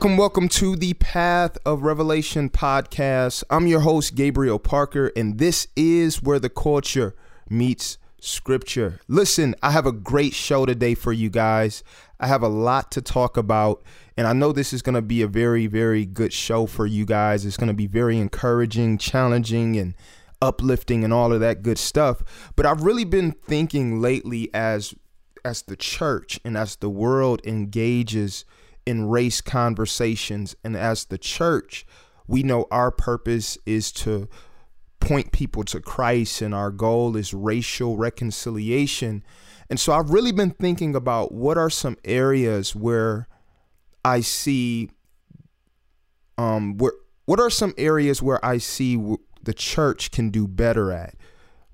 Welcome, welcome to the Path of Revelation podcast. I'm your host, Gabriel Parker, and this is where the culture meets scripture. Listen, I have a great show today for you guys. I have a lot to talk about, and I know this is going to be a very, very good show for you guys. It's going to be very encouraging, challenging, and uplifting and all of that good stuff. But I've really been thinking lately as as the church and as the world engages in race conversations and as the church, we know our purpose is to point people to Christ and our goal is racial reconciliation. And so I've really been thinking about what are some areas where I see um where what are some areas where I see w- the church can do better at?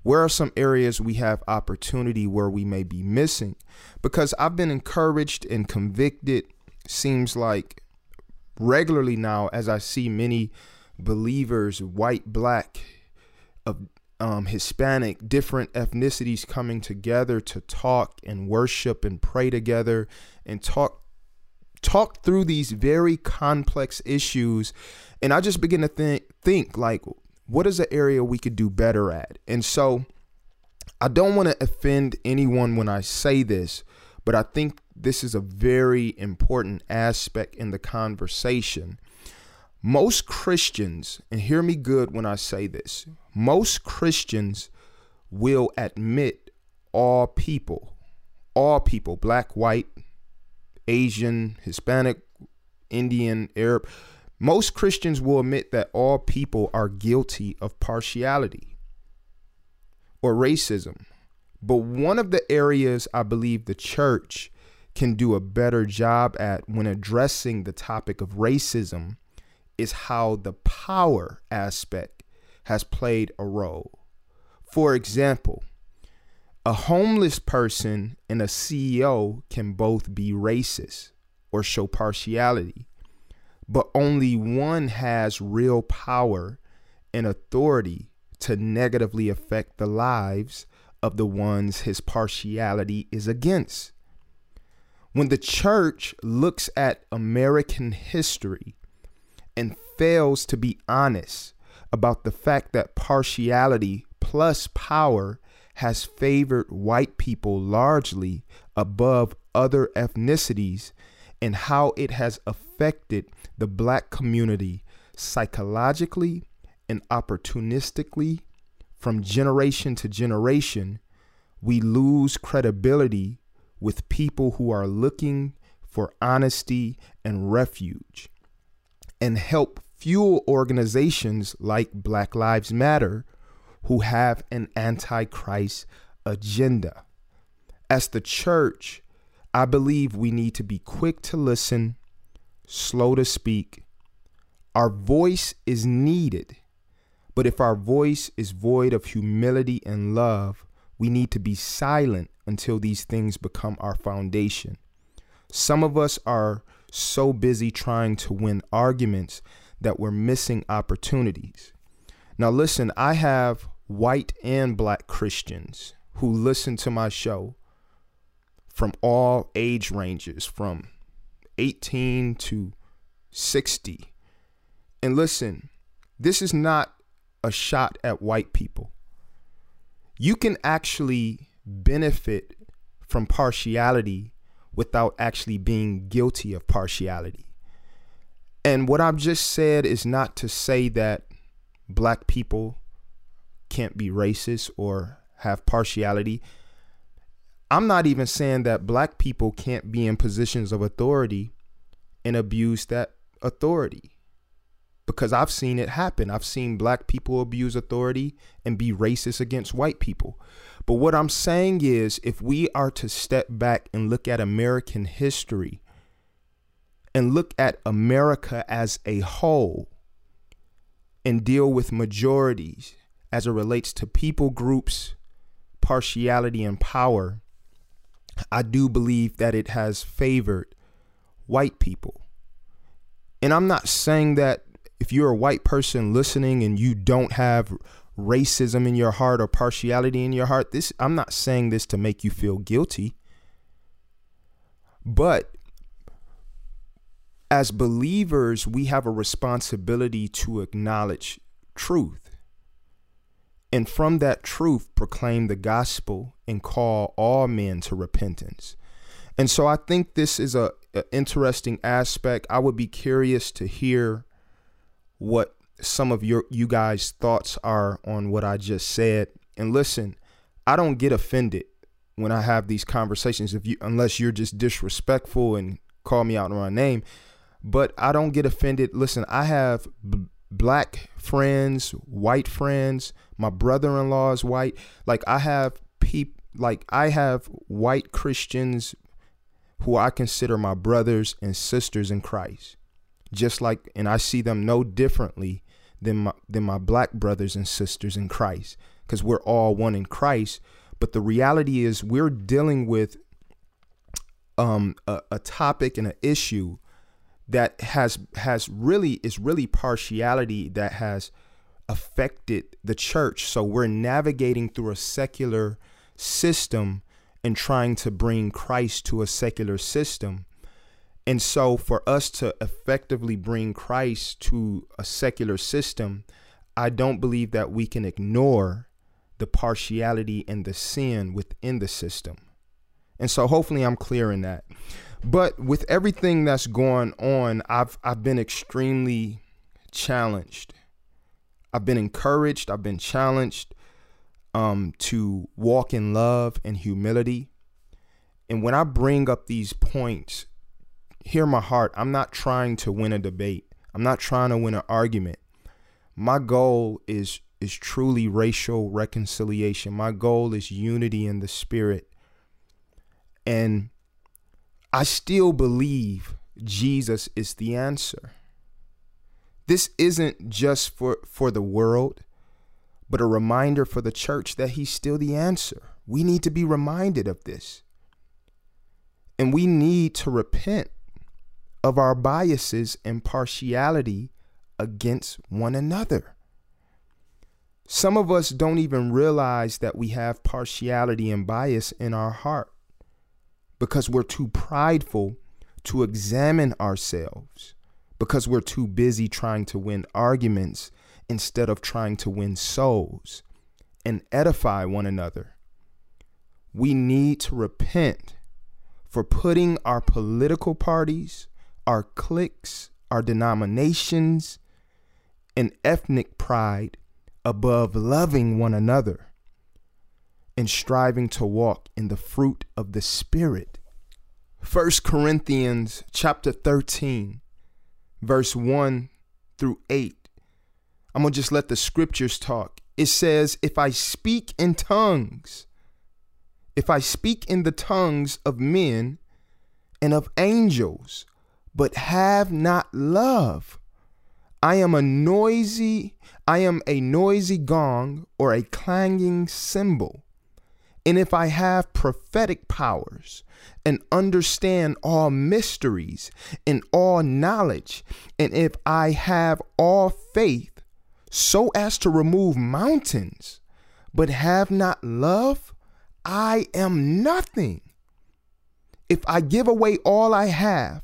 Where are some areas we have opportunity where we may be missing? Because I've been encouraged and convicted seems like regularly now as I see many believers, white, black, of um, Hispanic, different ethnicities coming together to talk and worship and pray together and talk talk through these very complex issues. And I just begin to think think like, what is the area we could do better at? And so I don't want to offend anyone when I say this, but I think this is a very important aspect in the conversation. Most Christians, and hear me good when I say this, most Christians will admit all people, all people, black, white, Asian, Hispanic, Indian, Arab, most Christians will admit that all people are guilty of partiality or racism. But one of the areas I believe the church can do a better job at when addressing the topic of racism is how the power aspect has played a role. For example, a homeless person and a CEO can both be racist or show partiality, but only one has real power and authority to negatively affect the lives of the ones his partiality is against. When the church looks at American history and fails to be honest about the fact that partiality plus power has favored white people largely above other ethnicities and how it has affected the black community psychologically and opportunistically from generation to generation, we lose credibility with people who are looking for honesty and refuge and help fuel organizations like Black Lives Matter who have an antichrist agenda. As the church, I believe we need to be quick to listen, slow to speak. Our voice is needed, but if our voice is void of humility and love, we need to be silent until these things become our foundation. Some of us are so busy trying to win arguments that we're missing opportunities. Now, listen, I have white and black Christians who listen to my show from all age ranges, from 18 to 60. And listen, this is not a shot at white people. You can actually benefit from partiality without actually being guilty of partiality. And what I've just said is not to say that black people can't be racist or have partiality. I'm not even saying that black people can't be in positions of authority and abuse that authority because I've seen it happen. I've seen black people abuse authority and be racist against white people. But what I'm saying is, if we are to step back and look at American history and look at America as a whole and deal with majorities as it relates to people groups, partiality, and power, I do believe that it has favored white people. And I'm not saying that if you're a white person listening and you don't have racism in your heart or partiality in your heart, this I'm not saying this to make you feel guilty. But as believers, we have a responsibility to acknowledge truth. And from that truth, proclaim the gospel and call all men to repentance. And so I think this is a, a interesting aspect. I would be curious to hear what some of your you guys thoughts are on what I just said. And listen, I don't get offended when I have these conversations if you unless you're just disrespectful and call me out on my name, but I don't get offended. Listen, I have b- black friends, white friends, my brother-in-law is white. Like I have people like I have white Christians who I consider my brothers and sisters in Christ. Just like and I see them no differently than my than my black brothers and sisters in Christ because we're all one in Christ. But the reality is we're dealing with um, a, a topic and an issue that has has really is really partiality that has affected the church. So we're navigating through a secular system and trying to bring Christ to a secular system. And so, for us to effectively bring Christ to a secular system, I don't believe that we can ignore the partiality and the sin within the system. And so, hopefully, I'm clear in that. But with everything that's going on, I've I've been extremely challenged. I've been encouraged. I've been challenged um, to walk in love and humility. And when I bring up these points, hear my heart. I'm not trying to win a debate. I'm not trying to win an argument. My goal is is truly racial reconciliation. My goal is unity in the spirit. And I still believe Jesus is the answer. This isn't just for, for the world, but a reminder for the church that he's still the answer. We need to be reminded of this. And we need to repent of our biases and partiality against one another. Some of us don't even realize that we have partiality and bias in our heart because we're too prideful to examine ourselves, because we're too busy trying to win arguments instead of trying to win souls and edify one another. We need to repent for putting our political parties, our cliques, our denominations, and ethnic pride above loving one another and striving to walk in the fruit of the spirit. 1 Corinthians chapter 13 verse 1 through 8. I'm going to just let the scriptures talk. It says, "If I speak in tongues, if I speak in the tongues of men and of angels, but have not love, I am a noisy, I am a noisy gong or a clanging cymbal. And if I have prophetic powers and understand all mysteries and all knowledge, and if I have all faith so as to remove mountains, but have not love, I am nothing. If I give away all I have,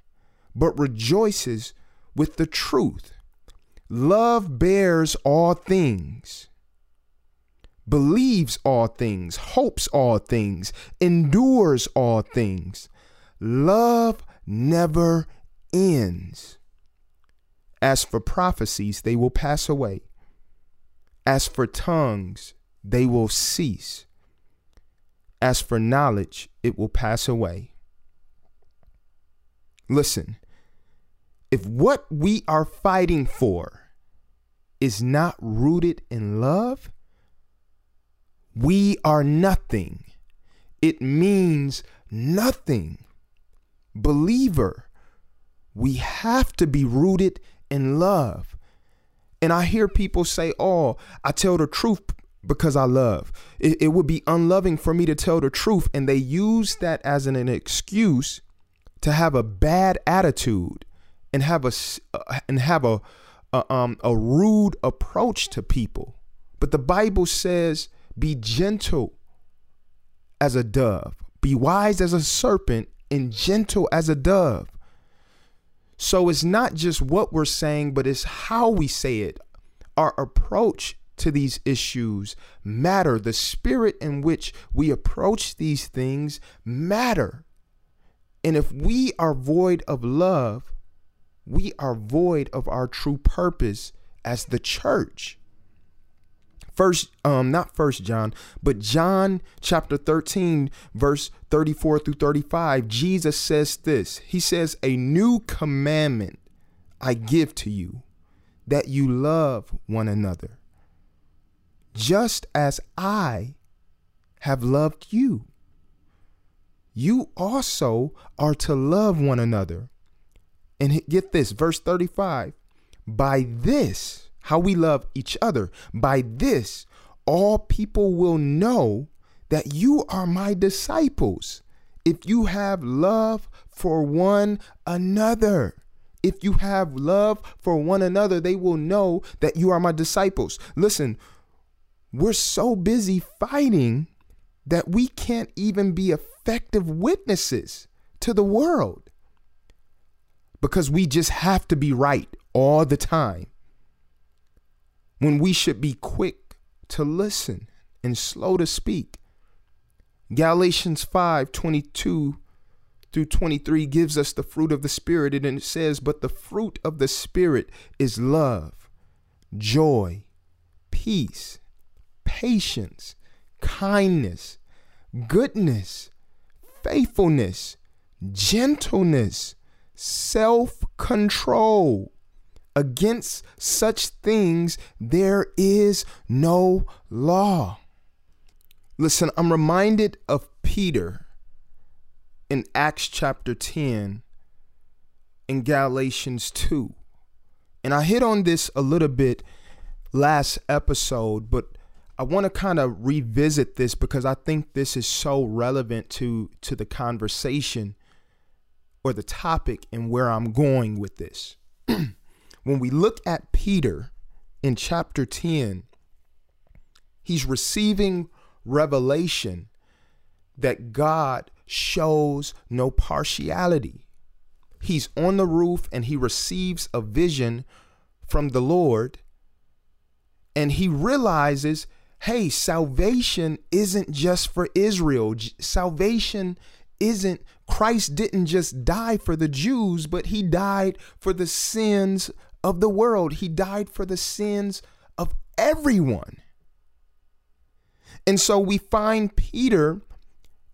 but rejoices with the truth. Love bears all things, believes all things, hopes all things, endures all things. Love never ends. As for prophecies, they will pass away. As for tongues, they will cease. As for knowledge, it will pass away. Listen, if what we are fighting for is not rooted in love, we are nothing. It means nothing. Believer, we have to be rooted in love. And I hear people say, Oh, I tell the truth because I love. It, it, would be unloving for me to tell the truth. And they use that as an, an excuse to have a bad attitude and have a uh, and have a, um a rude approach to people. But the Bible says, "Be gentle as a dove, be wise as a serpent, and gentle as a dove." So it's not just what we're saying, but it's how we say it. Our approach to these issues matter. The spirit in which we approach these things matter. And if we are void of love, we are void of our true purpose as the church. First, um, not first John, but John chapter 13, verse 34 through 35, Jesus says this. He says, A new commandment I give to you, that you love one another, just as I have loved you. You also are to love one another. And get this, verse 35 by this, how we love each other, by this, all people will know that you are my disciples if you have love for one another. If you have love for one another, they will know that you are my disciples. Listen, we're so busy fighting that we can't even be effective witnesses to the world because we just have to be right all the time when we should be quick to listen and slow to speak. Galatians 5 22 through 23 gives us the fruit of the Spirit, and it says, But the fruit of the Spirit is love, joy, peace, patience, kindness, goodness, faithfulness, gentleness self control. Against such things, there is no law. Listen, I'm reminded of Peter in Acts chapter 10 in Galatians 2. And I hit on this a little bit last episode, but I want to kind of revisit this because I think this is so relevant to to the conversation or the topic and where I'm going with this. when we look at Peter in chapter 10, he's receiving revelation that God shows no partiality. He's on the roof and he receives a vision from the Lord and he realizes hey, salvation isn't just for Israel. Salvation isn't Christ didn't just die for the Jews, but he died for the sins of the world. He died for the sins of everyone. And so we find Peter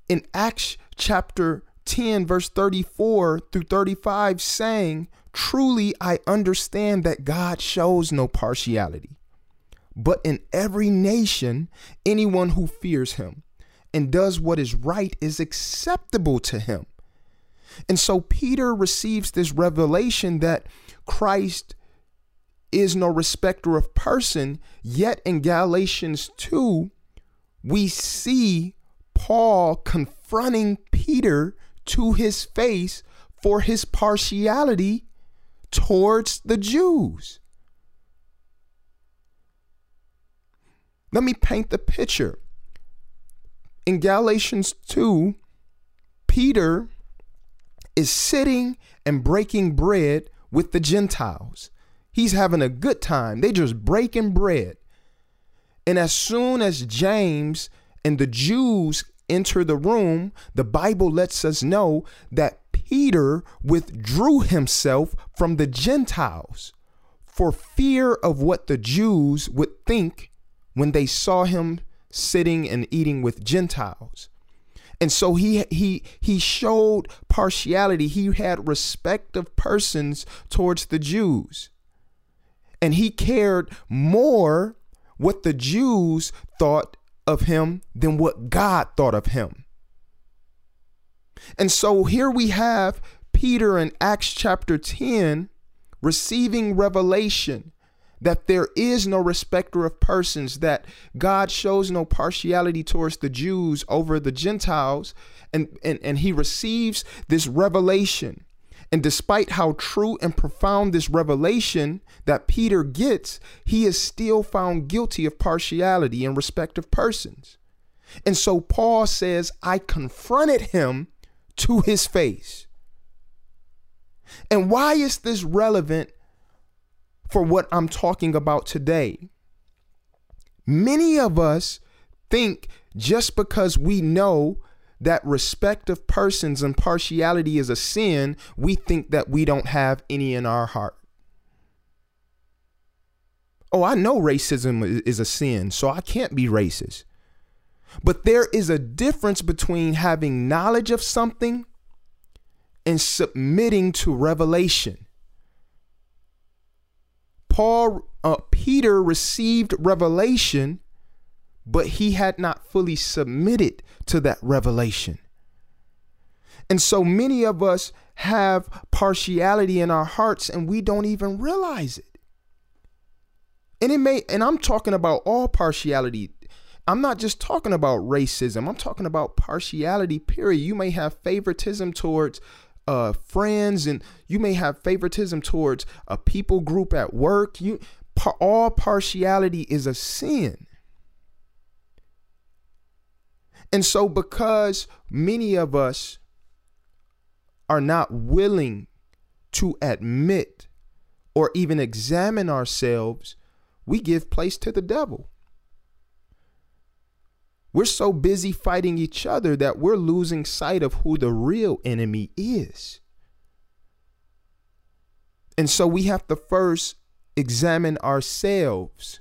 in Acts chapter 10, verse 34 through 35, saying, Truly I understand that God shows no partiality, but in every nation, anyone who fears him and does what is right is acceptable to him. And so Peter receives this revelation that Christ is no respecter of person, yet in Galatians 2, we see Paul confronting Peter to his face for his partiality towards the Jews. Let me paint the picture in Galatians 2, Peter is sitting and breaking bread with the Gentiles. He's having a good time. They just breaking bread. And as soon as James and the Jews enter the room, the Bible lets us know that Peter withdrew himself from the Gentiles for fear of what the Jews would think when they saw him sitting and eating with Gentiles. And so he he he showed partiality. He had respect of persons towards the Jews. And he cared more what the Jews thought of him than what God thought of him. And so here we have Peter in Acts chapter 10 receiving revelation that there is no respecter of persons, that God shows no partiality towards the Jews over the Gentiles, and, and, and he receives this revelation. And despite how true and profound this revelation that Peter gets, he is still found guilty of partiality in respect of persons. And so Paul says, I confronted him to his face. And why is this relevant for what I'm talking about today? Many of us think just because we know that respect of persons and partiality is a sin, we think that we don't have any in our heart. Oh, I know racism is a sin, so I can't be racist. But there is a difference between having knowledge of something and submitting to revelation. Paul, uh, Peter received revelation, but he had not fully submitted to that revelation. And so many of us have partiality in our hearts and we don't even realize it. And it may, and I'm talking about all partiality. I'm not just talking about racism. I'm talking about partiality, period. You may have favoritism towards uh, friends and you may have favoritism towards a people group at work. You par- all partiality is a sin. And so because many of us are not willing to admit or even examine ourselves, we give place to the devil. We're so busy fighting each other that we're losing sight of who the real enemy is. And so we have to first examine ourselves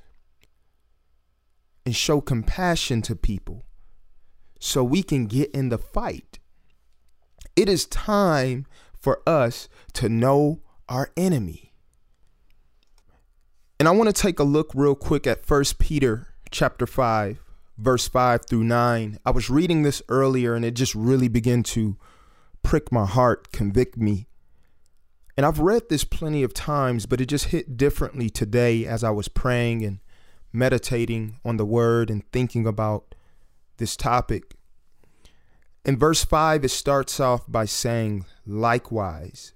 and show compassion to people so we can get in the fight. It is time for us to know our enemy. And I want to take a look real quick at First Peter chapter 5 verse 5 through 9. I was reading this earlier and it just really began to prick my heart, convict me. And I've read this plenty of times, but it just hit differently today as I was praying and meditating on the word and thinking about this topic. In verse 5 it starts off by saying, "Likewise,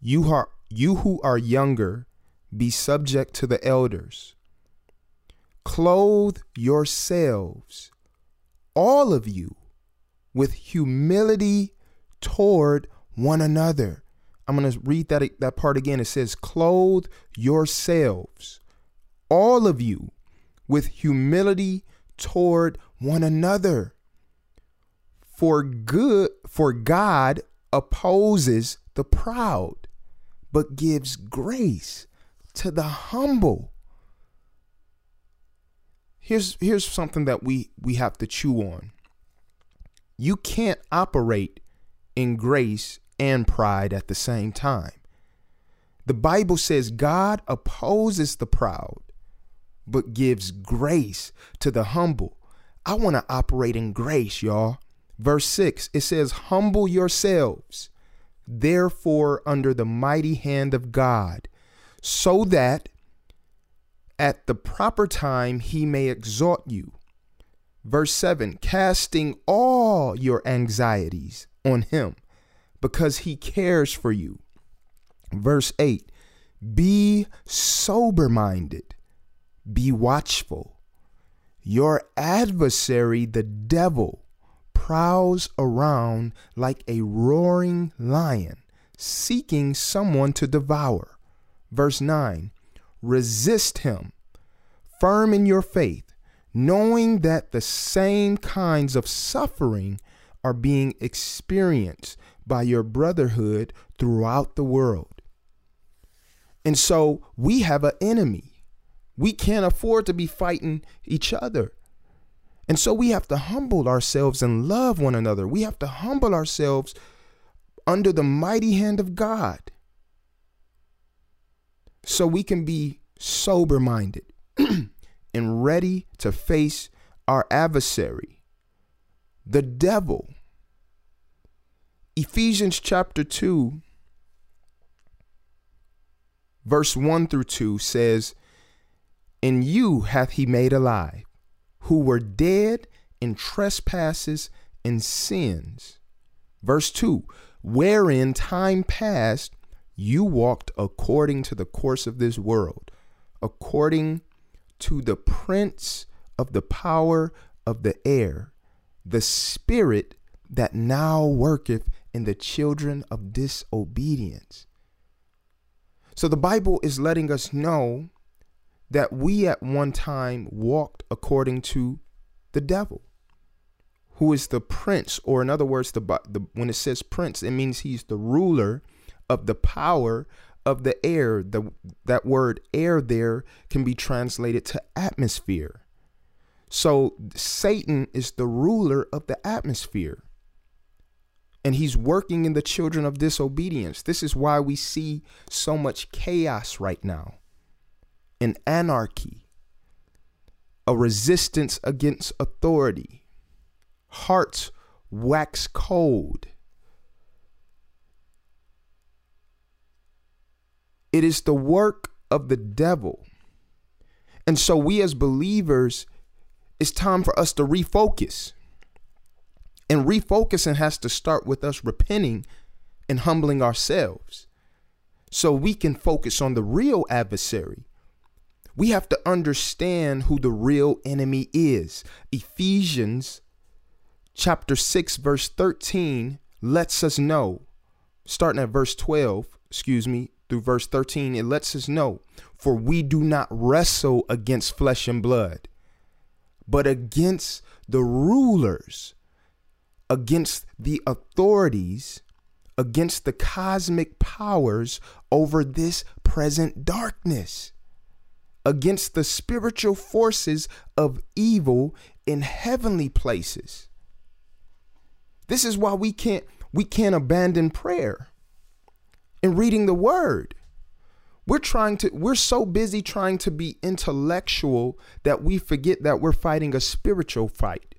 you are you who are younger, be subject to the elders." Clothe yourselves, all of you, with humility toward one another. I'm going to read that, that part again. It says, Clothe yourselves, all of you, with humility toward one another. For good, for God opposes the proud, but gives grace to the humble here's here's something that we we have to chew on. You can't operate in grace and pride at the same time. The Bible says God opposes the proud but gives grace to the humble. I want to operate in grace, y'all. Verse 6, it says, Humble yourselves, therefore, under the mighty hand of God, so that at the proper time he may exhort you. Verse 7 casting all your anxieties on him because he cares for you. Verse 8 be sober minded, be watchful. Your adversary, the devil, prowls around like a roaring lion, seeking someone to devour. Verse 9 resist him, firm in your faith, knowing that the same kinds of suffering are being experienced by your brotherhood throughout the world. And so we have an enemy. We can't afford to be fighting each other. And so we have to humble ourselves and love one another. We have to humble ourselves under the mighty hand of God so we can be sober minded and ready to face our adversary, the devil. Ephesians chapter 2, verse 1 through 2 says, In you hath he made alive, who were dead in trespasses and sins. Verse 2 Wherein time past you walked according to the course of this world, according to the prince of the power of the air, the spirit that now worketh in the children of disobedience. So the Bible is letting us know that we at one time walked according to the devil, who is the prince, or in other words, the, the when it says prince, it means he's the ruler of the power of the air. The that word air there can be translated to atmosphere. So Satan is the ruler of the atmosphere. And he's working in the children of disobedience. This is why we see so much chaos right now an anarchy, a resistance against authority, hearts wax cold. It is the work of the devil. And so, we as believers, it's time for us to refocus. And refocusing has to start with us repenting and humbling ourselves so we can focus on the real adversary. We have to understand who the real enemy is. Ephesians chapter 6 verse 13 lets us know starting at verse 12, excuse me, through verse 13, it lets us know, for we do not wrestle against flesh and blood, but against the rulers, against the authorities, against the cosmic powers over this present darkness, against the spiritual forces of evil in heavenly places. This is why we can't we can't abandon prayer and reading the word. We're trying to we're so busy trying to be intellectual that we forget that we're fighting a spiritual fight.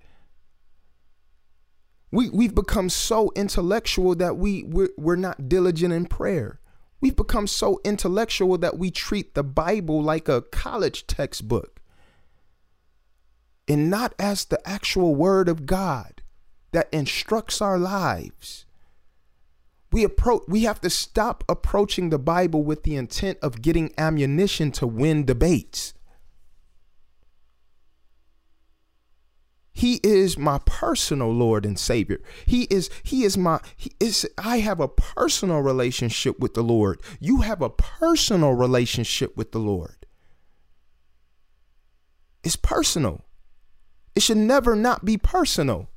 We we've become so intellectual that we we're, we're not diligent in prayer. We've become so intellectual that we treat the Bible like a college textbook and not as the actual word of God that instructs our lives. We approach we have to stop approaching the Bible with the intent of getting ammunition to win debates. He is my personal Lord and Savior. He is he is my he is I have a personal relationship with the Lord. You have a personal relationship with the Lord. It's personal. It should never not be personal.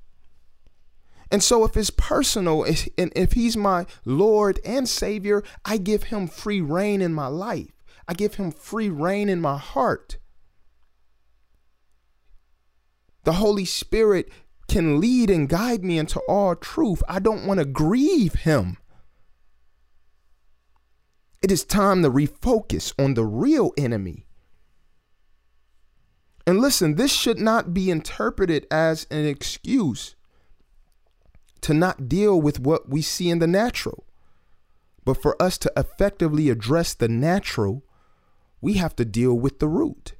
And so, if it's personal and if He's my Lord and Savior, I give Him free reign in my life. I give Him free reign in my heart. The Holy Spirit can lead and guide me into all truth. I don't want to grieve Him. It is time to refocus on the real enemy. And listen, this should not be interpreted as an excuse to not deal with what we see in the natural. But for us to effectively address the natural, we have to deal with the root.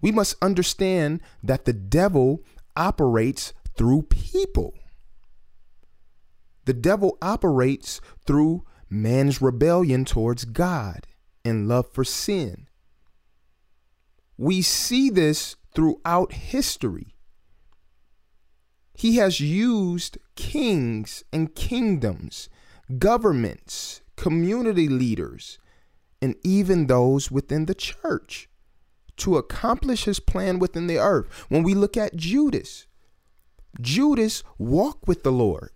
We must understand that the devil operates through people. The devil operates through man's rebellion towards God and love for sin. We see this throughout history. He has used kings and kingdoms, governments, community leaders, and even those within the church to accomplish his plan within the earth. When we look at Judas, Judas walked with the Lord.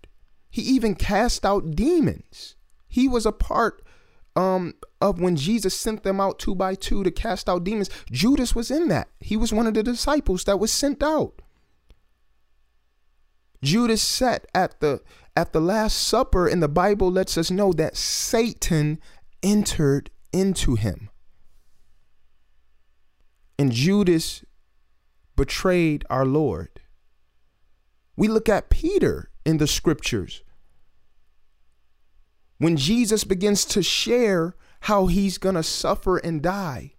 He even cast out demons. He was a part um, of when Jesus sent them out two by two to cast out demons. Judas was in that. He was one of the disciples that was sent out. Judas sat at the at the last supper and the Bible lets us know that Satan entered into him. And Judas betrayed our Lord. We look at Peter in the scriptures. When Jesus begins to share how he's going to suffer and die,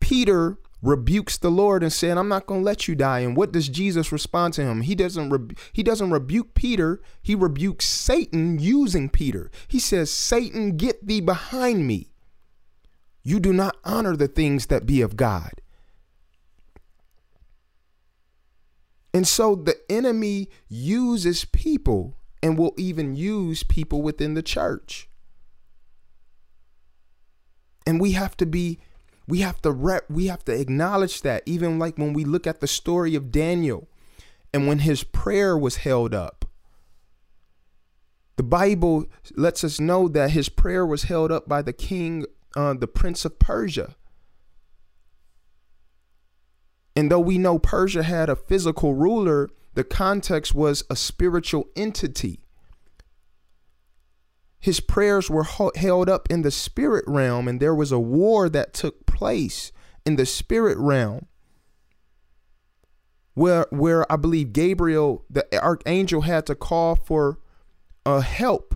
Peter rebukes the Lord and said, "I'm not going to let you die." And what does Jesus respond to him? He doesn't he doesn't rebuke Peter, he rebukes Satan using Peter. He says, "Satan, get thee behind me. You do not honor the things that be of God." And so the enemy uses people and will even use people within the church. And we have to be we have to rep, we have to acknowledge that even like when we look at the story of Daniel and when his prayer was held up. The Bible lets us know that his prayer was held up by the king, uh, the prince of Persia. And though we know Persia had a physical ruler, the context was a spiritual entity his prayers were held up in the spirit realm, and there was a war that took place in the spirit realm. Where, where I believe Gabriel, the archangel, had to call for a help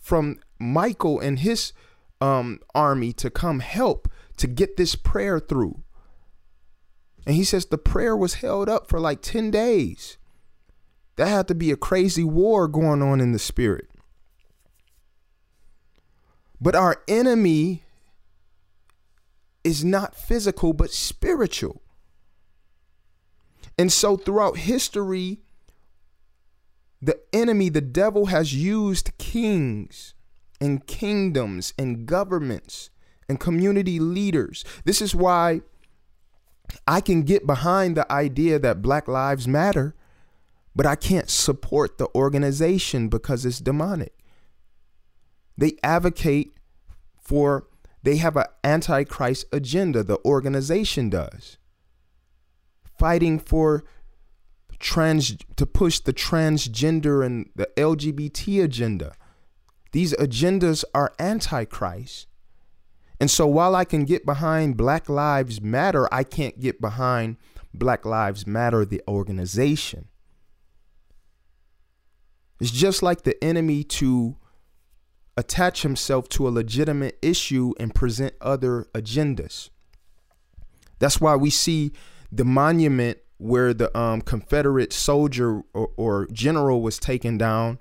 from Michael and his um, army to come help to get this prayer through. And he says the prayer was held up for like 10 days. That had to be a crazy war going on in the spirit. But our enemy is not physical, but spiritual. And so throughout history, the enemy, the devil, has used kings and kingdoms and governments and community leaders. This is why I can get behind the idea that Black Lives Matter, but I can't support the organization because it's demonic. They advocate for, they have an antichrist agenda, the organization does. Fighting for trans to push the transgender and the LGBT agenda. These agendas are antichrist. And so while I can get behind Black Lives Matter, I can't get behind Black Lives Matter, the organization. It's just like the enemy to attach himself to a legitimate issue and present other agendas. That's why we see the monument where the um, Confederate soldier or, or, general was taken down.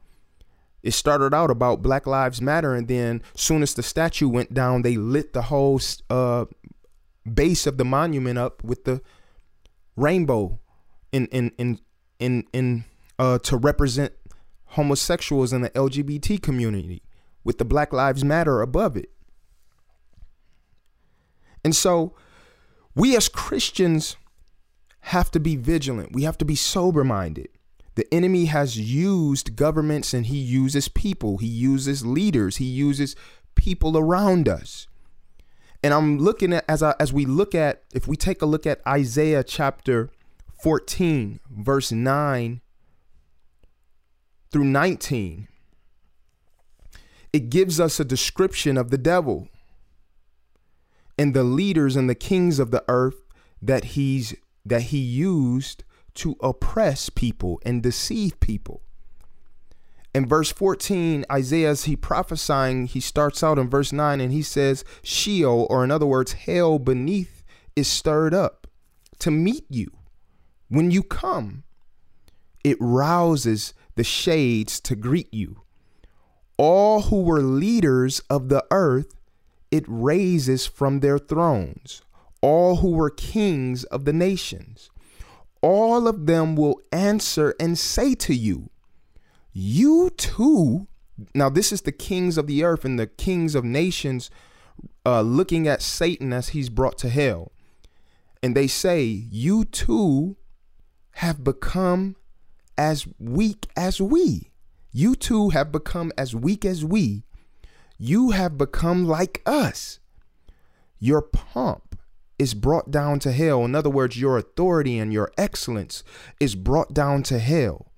It started out about Black Lives Matter, and then soon as the statue went down, they lit the whole uh, base of the monument up with the rainbow in in in in in uh, to represent homosexuals in the LGBT community with the Black Lives Matter above it. And so we as Christians have to be vigilant. We have to be sober minded. The enemy has used governments and he uses people, he uses leaders, he uses people around us. And I'm looking at as I, as we look at if we take a look at Isaiah chapter 14 verse 9 through 19 it gives us a description of the devil and the leaders and the kings of the earth that he's that he used to oppress people and deceive people. In verse 14, Isaiah's he prophesying, he starts out in verse 9 and he says, Sheol, or in other words, hell beneath is stirred up to meet you. When you come, it rouses the shades to greet you all who were leaders of the earth, it raises from their thrones. All who were kings of the nations, all of them will answer and say to you, You too. Now, this is the kings of the earth and the kings of nations uh, looking at Satan as he's brought to hell. And they say, You too have become as weak as we. You too have become as weak as we. You have become like us. Your pomp is brought down to hell. In other words, your authority and your excellence is brought down to hell.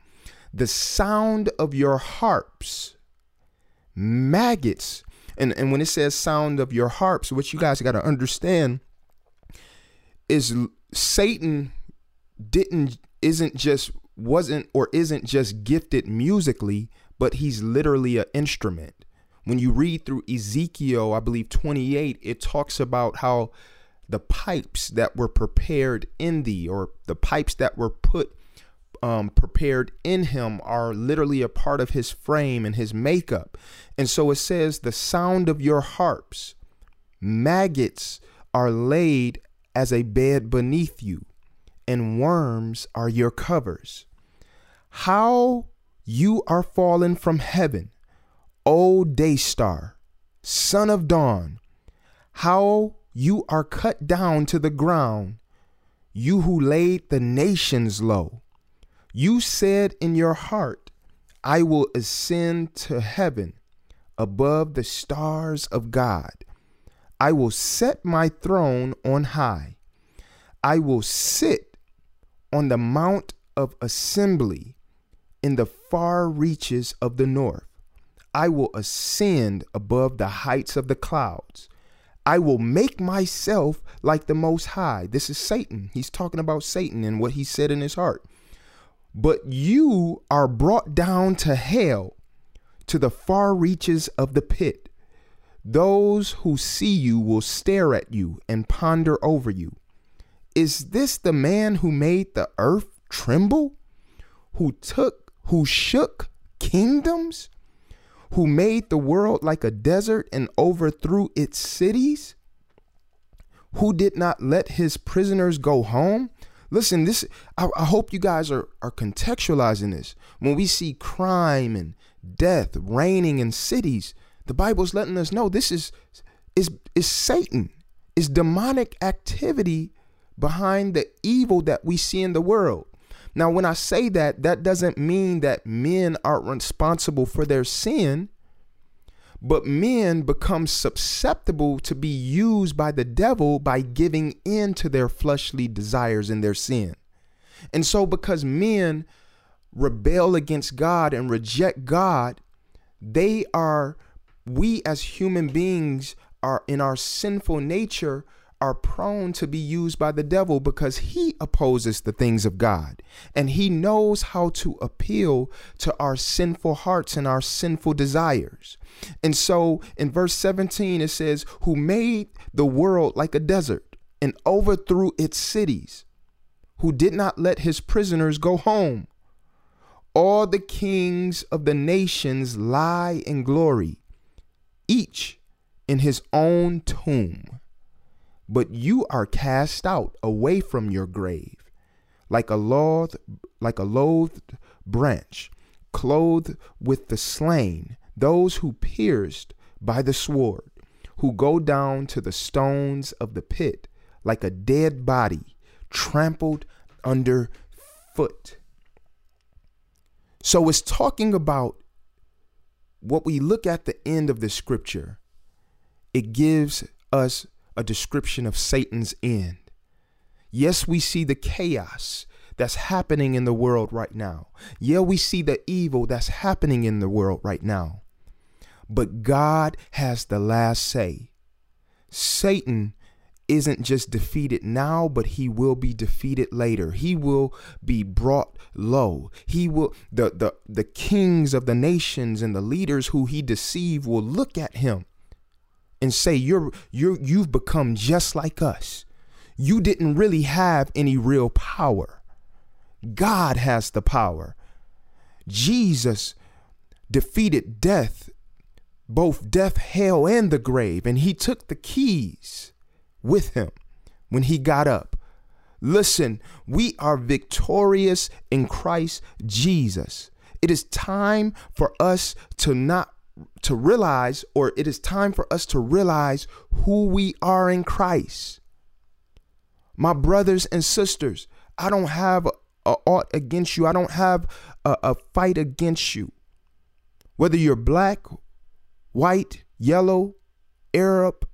The sound of your harps, maggots, and, and when it says sound of your harps, what you guys got to understand is Satan didn't isn't just wasn't or isn't just gifted musically, but he's literally an instrument. When you read through Ezekiel, I believe 28, it talks about how the pipes that were prepared in thee, or the pipes that were put um, prepared in him, are literally a part of his frame and his makeup. And so it says, the sound of your harps, maggots are laid as a bed beneath you, and worms are your covers. How you are fallen from heaven, O day star, son of dawn, how you are cut down to the ground, you who laid the nations low. You said in your heart, I will ascend to heaven above the stars of God. I will set my throne on high. I will sit on the mount of assembly in the far reaches of the north. I will ascend above the heights of the clouds. I will make myself like the Most High. This is Satan. He's talking about Satan and what he said in his heart. But you are brought down to hell, to the far reaches of the pit. Those who see you will stare at you and ponder over you. Is this the man who made the earth tremble? Who took, who shook kingdoms? who made the world like a desert and overthrew its cities, who did not let his prisoners go home. Listen, this I, I, hope you guys are, are contextualizing this. When we see crime and death reigning in cities, the Bible's letting us know this is is is Satan, is demonic activity behind the evil that we see in the world. Now, when I say that, that doesn't mean that men aren't responsible for their sin, but men become susceptible to be used by the devil by giving in to their fleshly desires and their sin. And so, because men rebel against God and reject God, they are, we as human beings are in our sinful nature are prone to be used by the devil because he opposes the things of God and he knows how to appeal to our sinful hearts and our sinful desires. And so in verse 17, it says, Who made the world like a desert and overthrew its cities, who did not let his prisoners go home. All the kings of the nations lie in glory, each in his own tomb but you are cast out away from your grave like a loathed, like a loathed branch clothed with the slain those who pierced by the sword who go down to the stones of the pit like a dead body trampled under foot so it's talking about what we look at the end of the scripture. It gives us a description of Satan's end. Yes, we see the chaos that's happening in the world right now. Yeah, we see the evil that's happening in the world right now. But God has the last say. Satan isn't just defeated now, but he will be defeated later. He will be brought low. He will the the the kings of the nations and the leaders who he deceived will look at him and say you're you're you've become just like us. You didn't really have any real power. God has the power. Jesus defeated death, both death, hell, and the grave, and he took the keys with him when he got up. Listen, we are victorious in Christ Jesus. It is time for us to not to realize, or it is time for us to realize who we are in Christ. My brothers and sisters, I don't have a, a ought against you. I don't have a, a fight against you. Whether you're black, white, yellow, Arab,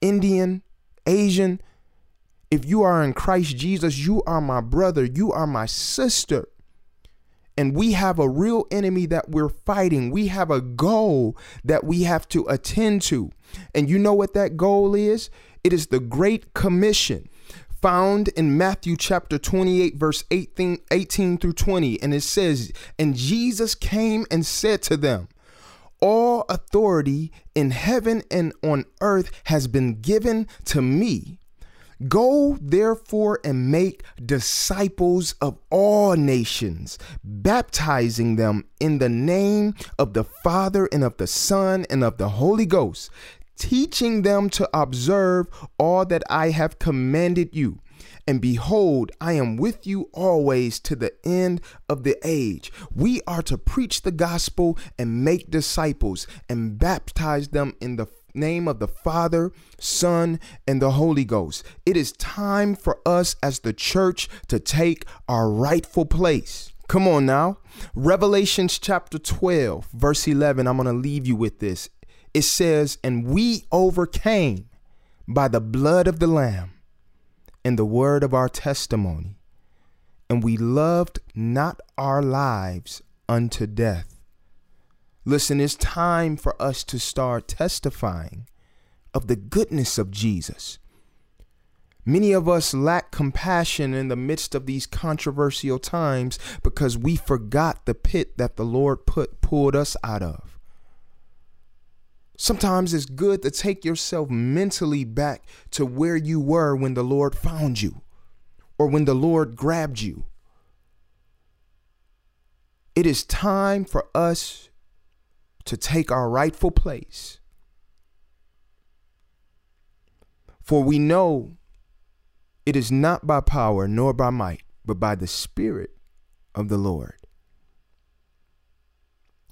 Indian, Asian, If you are in Christ Jesus, you are my brother, you are my sister. And we have a real enemy that we're fighting. We have a goal that we have to attend to. And you know what that goal is? It is the Great Commission found in Matthew chapter 28, verse 18, 18, through 20. And it says, And Jesus came and said to them, All authority in heaven and on earth has been given to me. Go therefore and make disciples of all nations, baptizing them in the name of the Father and of the Son and of the Holy Ghost, teaching them to observe all that I have commanded you. And behold, I am with you always to the end of the age. We are to preach the gospel and make disciples and baptize them in the name of the Father, Son, and the Holy Ghost. It is time for us as the church to take our rightful place. Come on now. Revelations chapter 12, verse 11. I'm going to leave you with this. It says, And we overcame by the blood of the Lamb and the word of our testimony, and we loved not our lives unto death. Listen, it's time for us to start testifying of the goodness of Jesus. Many of us lack compassion in the midst of these controversial times because we forgot the pit that the Lord put pulled us out of. Sometimes it's good to take yourself mentally back to where you were when the Lord found you or when the Lord grabbed you. It is time for us to take our rightful place. For we know it is not by power nor by might, but by the Spirit of the Lord.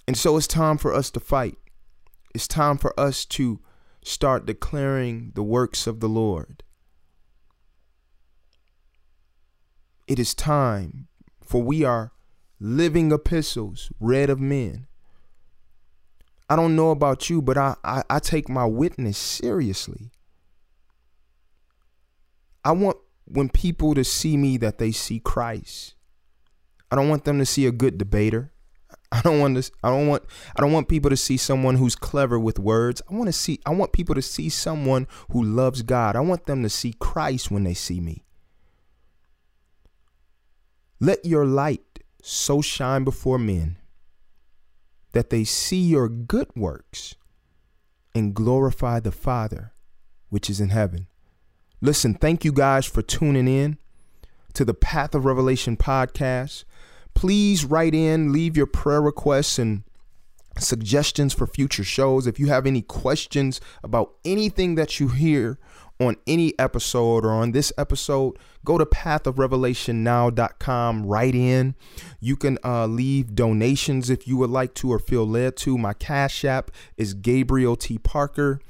And so it's time for us to fight. It's time for us to start declaring the works of the Lord. It is time, for we are living epistles read of men. I don't know about you, but I, I, I take my witness seriously. I want when people to see me that they see Christ. I don't want them to see a good debater. I don't want to I don't want I don't want people to see someone who's clever with words. I want to see I want people to see someone who loves God. I want them to see Christ when they see me. Let your light so shine before men that they see your good works and glorify the Father which is in heaven. Listen, thank you guys for tuning in to the Path of Revelation podcast. Please write in, leave your prayer requests and suggestions for future shows. If you have any questions about anything that you hear on any episode or on this episode, go to pathofrevelationnow.com, write in. You can uh, leave donations if you would like to or feel led to. My Cash App is Gabriel T. Parker,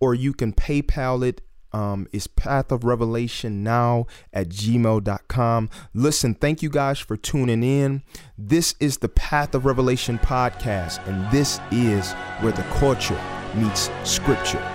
or you can PayPal it. Um, is path of revelation now at gmail.com. Listen, thank you guys for tuning in. This is the Path of Revelation podcast, and this is where the culture meets scripture.